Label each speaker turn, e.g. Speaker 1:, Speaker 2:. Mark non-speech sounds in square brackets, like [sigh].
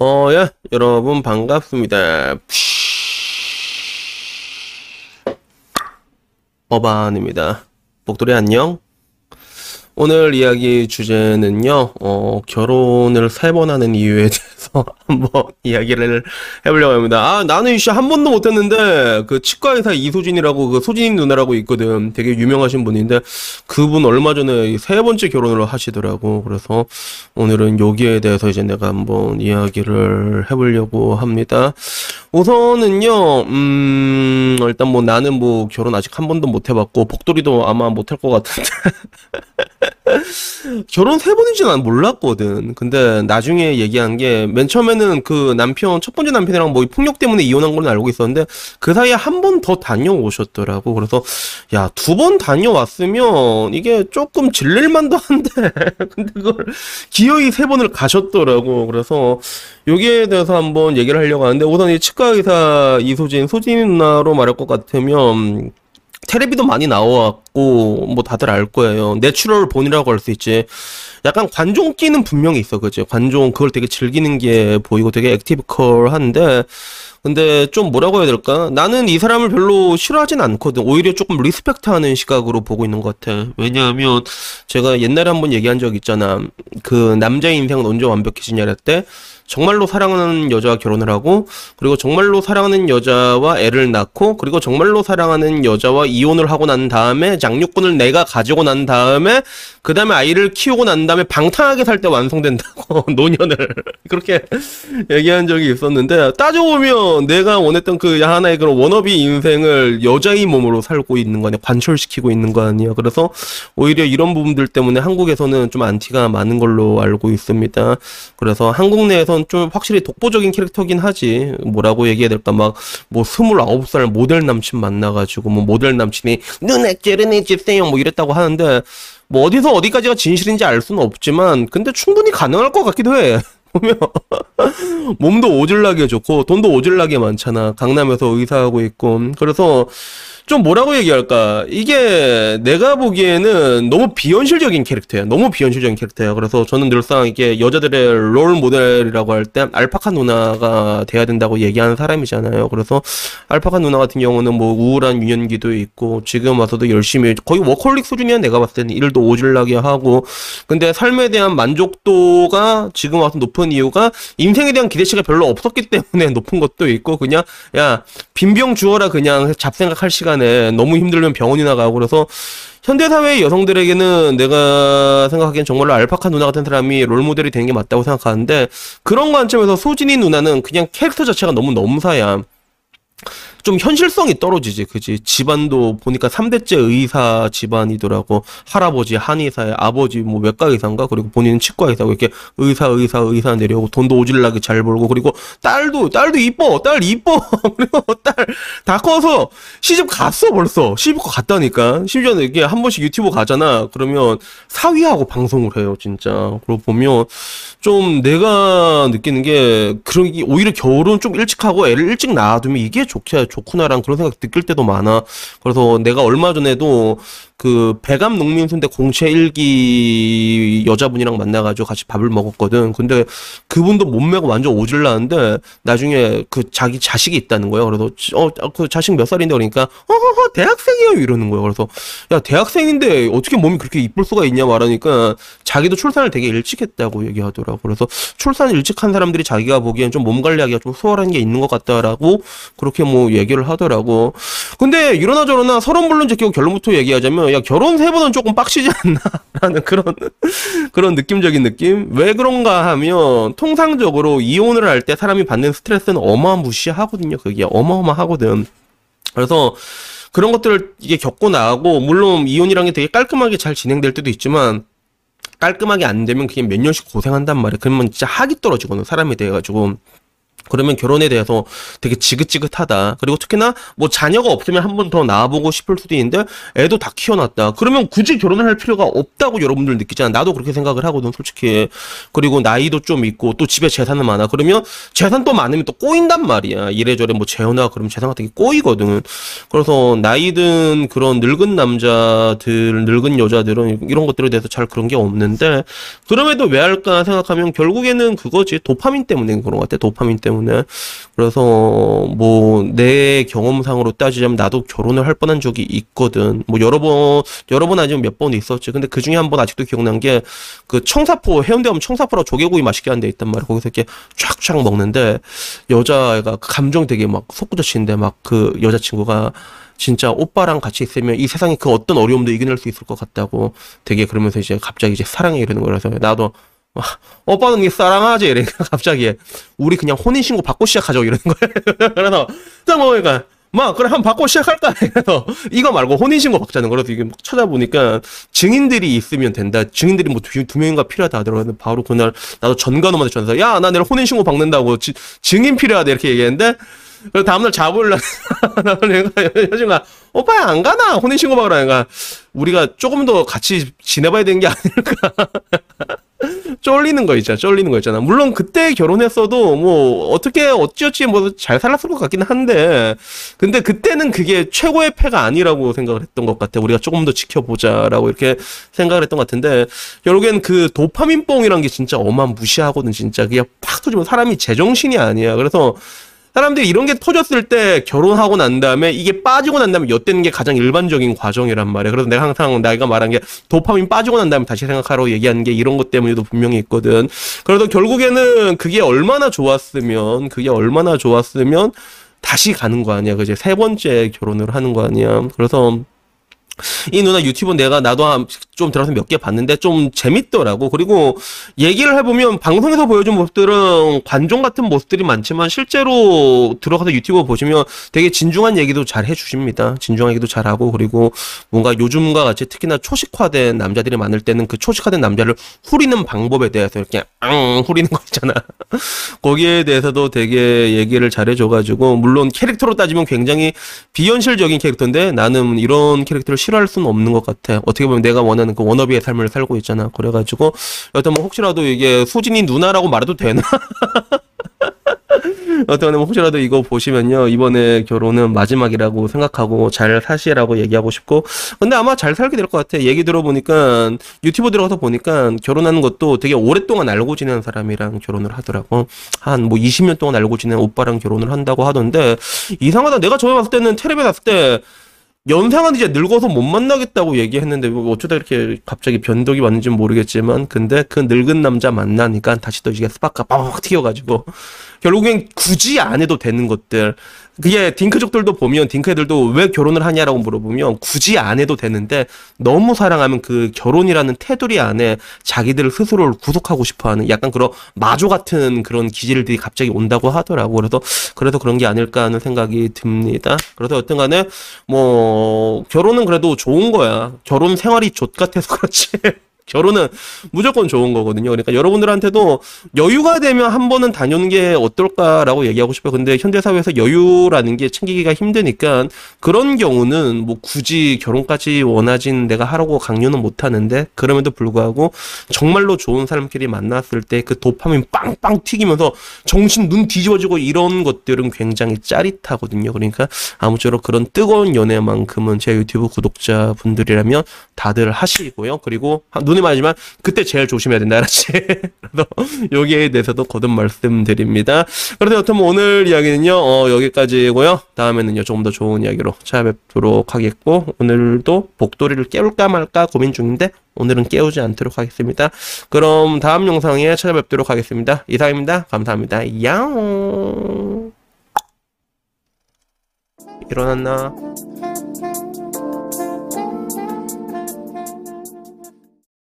Speaker 1: 어, 예, 여러분 반갑습니다. 어반입니다. 목도리 안녕? 오늘 이야기 주제는요, 어, 결혼을 세 번 하는 이유에 [laughs] 대해서 한번 이야기를 해보려고 합니다. 아, 나는 이씨 한 번도 못했는데, 그 치과 의사 이소진이라고 그 소진이 누나라고 있거든. 되게 유명하신 분인데, 그분 얼마 전에 세 번째 결혼을 하시더라고. 그래서 오늘은 여기에 대해서 이제 내가 한번 이야기를 해보려고 합니다. 우선은요, 음, 일단 뭐 나는 뭐 결혼 아직 한 번도 못 해봤고, 복돌이도 아마 못 할 것 같은데. [laughs] [laughs] 결혼 세 번인지 난 몰랐거든. 근데 나중에 얘기한 게 맨 처음에는 그 남편 첫 번째 남편이랑 뭐 폭력 때문에 이혼한 걸 알고 있었는데 그 사이에 한 번 더 다녀오셨더라고. 그래서 야 두 번 다녀왔으면 이게 조금 질릴만도 한데 [laughs] 근데 그걸 기어이 세 번을 가셨더라고. 그래서 여기에 대해서 한번 얘기를 하려고 하는데 우선 이 치과 의사 이수진 수진 누나로 말할 것 같으면 테레비도 많이 나왔고 뭐 다들 알 거예요. natural born이라고 할 수 있지. 약간 관종 끼는 분명히 있어, 그죠? 관종 그걸 되게 즐기는 게 보이고 되게 active한데 근데 좀 뭐라고 해야 될까? 나는 이 사람을 별로 싫어하진 않거든. 오히려 조금 respect하는 시각으로 보고 있는 것 같아. 왜냐하면 제가 옛날에 한번 얘기한 적 있잖아. 그 남자의 인생은 언제 완벽해지냐 때 정말로 사랑하는 여자와 결혼을 하고 그리고 정말로 사랑하는 여자와 애를 낳고 그리고 정말로 사랑하는 여자와 이혼을 하고 난 다음에 장유권을 내가 가지고 난 다음에 그 다음에 아이를 키우고 난 다음에 방탕하게 살 때 완성된다고 [laughs] 노년을 [laughs] 그렇게 얘기한 적이 있었는데 따져보면 내가 원했던 그 하나의 그런 워너비 인생을 여자의 몸으로 살고 있는 거 아니야? 관철시키고 있는 거 아니야? 그래서 오히려 이런 부분들 때문에 한국에서는 좀 안티가 많은 걸로 알고 있습니다. 그래서 한국 내에서 좀 확실히 독보적인 캐릭터긴 하지. 뭐라고 얘기해야 될까? 막, 뭐, 스물아홉 살 모델 남친 만나가지고, 뭐, 모델 남친이, 눈에 찌르니 찌세요. 뭐 이랬다고 하는데, 뭐, 어디서 어디까지가 진실인지 알 수는 없지만, 근데 충분히 가능할 것 같기도 해. [laughs] 보면 [laughs] 몸도 오질나게 좋고 돈도 오질나게 많잖아 강남에서 의사하고 있고 그래서 좀 뭐라고 얘기할까? 이게 내가 보기에는 너무 비현실적인 캐릭터야 너무 비현실적인 캐릭터야 그래서 저는 늘상 이게 여자들의 롤 모델이라고 할 때 알파카 누나가 돼야 된다고 얘기하는 사람이잖아요. 그래서 알파카 누나 같은 경우는 뭐 우울한 유년기도 있고 지금 와서도 열심히 거의 워컬릭 수준이야 내가 봤을 때는 일도 오질나게 하고. 근데 삶에 대한 만족도가 지금 와서 높은 이유가 인생에 대한 기대치가 별로 없었기 때문에 [laughs] 높은 것도 있고 그냥 야 빈병 주어라 그냥 잡생각할 시간 시간에 너무 힘들면 병원이나 가고 그래서 현대사회의 여성들에게는 내가 생각하기엔 정말로 알파카 누나 같은 사람이 롤모델이 되는 게 맞다고 생각하는데 그런 관점에서 소진이 누나는 그냥 캐릭터 자체가 너무 넘사야. 좀 현실성이 떨어지지, 그지? 집안도 보니까 3대째 의사 집안이더라고. 할아버지 한의사에 아버지 뭐 외과 의사인가? 그리고 본인은 치과 의사고 이렇게 의사, 의사, 의사 내려오고 돈도 오질나게 잘 벌고 그리고 딸도, 딸도 이뻐! 딸 이뻐! [laughs] 그리고 딸 다 커서 시집 갔어, 벌써. 시집 갔다니까. 심지어는 이게 한 번씩 유튜브 가잖아. 그러면 사위하고 방송을 해요, 진짜. 그리고 보면 좀 내가 느끼는 게 그런 게 오히려 결혼 좀 일찍 하고 애를 일찍 낳아두면 이게 좋게 좋 구나라는 그런 생각 느낄 때도 많아. 그래서 내가 얼마 전에도 그 배감 농민순대 공채 일기 여자분이랑 만나가지고 같이 밥을 먹었거든. 근데 그분도 몸매가 완전 오질라는데 나중에 그 자기 자식이 있다는 거예요. 그래서 어 그 자식 몇 살인데 그러니까 어허허 대학생이에요 이러는 거예요. 그래서 야 대학생인데 어떻게 몸이 그렇게 이쁠 수가 있냐 말하니까 자기도 출산을 되게 일찍 했다고 얘기하더라고. 그래서 출산 일찍 한 사람들이 자기가 보기엔 좀 몸 관리하기가 좀 수월한 게 있는 것 같다라고 그렇게 뭐 얘기 를 하더라고. 근데 이러나 저러나 서른 물론 제끼고 결론부터 얘기하자면 야 결혼 세 번은 조금 빡시지 않나라는 [laughs] 그런 그런 느낌적인 느낌? 왜 그런가 하면 통상적으로 이혼을 할 때 사람이 받는 스트레스는 어마무시하거든요. 그게 어마어마하거든. 그래서 그런 것들을 이게 겪고 나가고 물론 이혼이란 게 되게 깔끔하게 잘 진행될 때도 있지만 깔끔하게 안 되면 그게 몇 년씩 고생한단 말이야 그러면 진짜 학이 떨어지거든 사람이 돼가지고 그러면 결혼에 대해서 되게 지긋지긋하다. 그리고 특히나 뭐 자녀가 없으면 한 번 더 낳아보고 싶을 수도 있는데 애도 다 키워놨다. 그러면 굳이 결혼을 할 필요가 없다고 여러분들 느끼잖아. 나도 그렇게 생각을 하거든, 솔직히. 그리고 나이도 좀 있고 또 집에 재산은 많아. 그러면 재산 또 많으면 또 꼬인단 말이야. 이래저래 뭐 재혼하고 그러면 재산 같은 게 꼬이거든. 그래서 나이든 그런 늙은 남자들, 늙은 여자들은 이런 것들에 대해서 잘 그런 게 없는데 그럼에도 왜 할까 생각하면 결국에는 그거지. 도파민 때문에 그런 것 같아. 도파민 때문에. 때문에 그래서 뭐 내 경험상으로 따지자면 나도 결혼을 할 뻔한 적이 있거든. 뭐 여러 번 여러 번 아니면 몇 번 있었지. 근데 그 중에 한 번 아직도 기억난 게 그 청사포 해운대 가면 청사포라 조개구이 맛있게 하는 데 있단 말이야. 거기서 이렇게 쫙쫙 먹는데 여자가 감정 되게 막 속구져치는데 막 그 여자친구가 진짜 오빠랑 같이 있으면 이 세상에 그 어떤 어려움도 이겨낼 수 있을 것 같다고 되게 그러면서 이제 갑자기 이제 사랑해 이러는 거라서 나도 오빠는 니 사랑하지? 이러니까 갑자기 우리 그냥 혼인신고 받고 시작하죠 이러는 거예요. [laughs] 그래서 딱 먹으니까 막 그래 한번 받고 시작할까? [laughs] 그래서 이거 말고 혼인신고 받자는 거라서 이게 막 찾아보니까 증인들이 있으면 된다. 증인들이 뭐 두 명인가 필요하다 하더라고요. 바로 그날 나도 전관놈한테 전화해서 야 나 내일 혼인신고 받는다고 지, 증인 필요하다 이렇게 얘기했는데 그래서 다음날 잡으려 여자가 오빠야 안 가나? 혼인신고 받으라니까. 우리가 조금 더 같이 지내봐야 되는 게 아닐까 [laughs] 쫄리는 거 있잖아. 쫄리는 거 있잖아. 물론 그때 결혼했어도 뭐 어떻게 어찌어찌 뭐 잘 살았을 것 같긴 한데 근데 그때는 그게 최고의 패가 아니라고 생각을 했던 것 같아. 우리가 조금 더 지켜보자라고 이렇게 생각을 했던 것 같은데 결국엔 그 도파민 뽕이란 게 진짜 어마무시하거든 진짜. 그냥 팍 터지면 사람이 제정신이 아니야. 그래서 사람들이 이런 게 터졌을 때 결혼하고 난 다음에 이게 빠지고 난 다음에 엿되는 게 가장 일반적인 과정이란 말이야. 그래서 내가 항상 내가 말한 게 도파민 빠지고 난 다음에 다시 생각하라고 얘기하는 게 이런 것 때문에도 분명히 있거든. 그래도 결국에는 그게 얼마나 좋았으면 그게 얼마나 좋았으면 다시 가는 거 아니야. 그제 세 번째 결혼을 하는 거 아니야. 그래서 이 누나 유튜브 내가 나도 좀 들어서 몇 개 봤는데 좀 재밌더라고. 그리고 얘기를 해보면 방송에서 보여준 모습들은 관종 같은 모습들이 많지만 실제로 들어가서 유튜브 보시면 되게 진중한 얘기도 잘 해주십니다. 진중한 얘기도 잘 하고 그리고 뭔가 요즘과 같이 특히나 초식화된 남자들이 많을 때는 그 초식화된 남자를 후리는 방법에 대해서 이렇게 앙 후리는 거 있잖아. [laughs] 거기에 대해서도 되게 얘기를 잘 해줘가지고 물론 캐릭터로 따지면 굉장히 비현실적인 캐릭터인데 나는 이런 캐릭터를 싫어할 수는 없는 것 같아. 어떻게 보면 내가 원하는 그 워너비의 삶을 살고 있잖아. 그래가지고 여튼 뭐 혹시라도 이게 수진이 누나라고 말해도 되나? [laughs] 어떤 뭐 혹시라도 이거 보시면요 이번에 결혼은 마지막이라고 생각하고 잘 사시라고 얘기하고 싶고 근데 아마 잘 살게 될 것 같아 얘기 들어보니까 유튜브 들어가서 보니까 결혼하는 것도 되게 오랫동안 알고 지낸 사람이랑 결혼을 하더라고 한 뭐 20년 동안 알고 지낸 오빠랑 결혼을 한다고 하던데 이상하다 내가 저에 봤을 때는 텔레비 봤을 때 연상은 이제 늙어서 못 만나겠다고 얘기했는데 뭐 어쩌다 이렇게 갑자기 변덕이 왔는지 모르겠지만 근데 그 늙은 남자 만나니까 다시 또 이게 스파크가 빡 튀어가지고 결국엔 굳이 안 해도 되는 것들 그게 딩크족들도 보면 딩크 애들도 왜 결혼을 하냐라고 물어보면 굳이 안 해도 되는데 너무 사랑하면 그 결혼이라는 테두리 안에 자기들 스스로를 구속하고 싶어하는 약간 그런 마조 같은 그런 기질들이 갑자기 온다고 하더라고 그래서 그래서 그런 게 아닐까 하는 생각이 듭니다. 그래서 여튼간에 뭐 결혼은 그래도 좋은 거야. 결혼 생활이 좆 같아서 그렇지. [laughs] 결혼은 무조건 좋은 거거든요. 그러니까 여러분들한테도 여유가 되면 한 번은 다녀오는 게 어떨까라고 얘기하고 싶어요. 근데 현대 사회에서 여유라는 게 챙기기가 힘드니까 그런 경우는 뭐 굳이 결혼까지 원하진 내가 하라고 강요는 못 하는데 그럼에도 불구하고 정말로 좋은 사람끼리 만났을 때 그 도파민 빵빵 튀기면서 정신 눈 뒤집어지고 이런 것들은 굉장히 짜릿하거든요. 그러니까 아무쪼록 그런 뜨거운 연애만큼은 제 유튜브 구독자분들이라면 다들 하시고요. 그리고 눈오 늘 말이지만 그때 제일 조심해야 된다 알았지? 그래서 [laughs] 여기에 대해서도 거듭 말씀드립니다. 그래서 여튼 뭐 오늘 이야기는요 어, 여기까지고요. 다음에는요 조금 더 좋은 이야기로 찾아뵙도록 하겠고 오늘도 복도리를 깨울까 말까 고민 중인데 오늘은 깨우지 않도록 하겠습니다. 그럼 다음 영상에 찾아뵙도록 하겠습니다. 이상입니다. 감사합니다. 야옹 일어났나?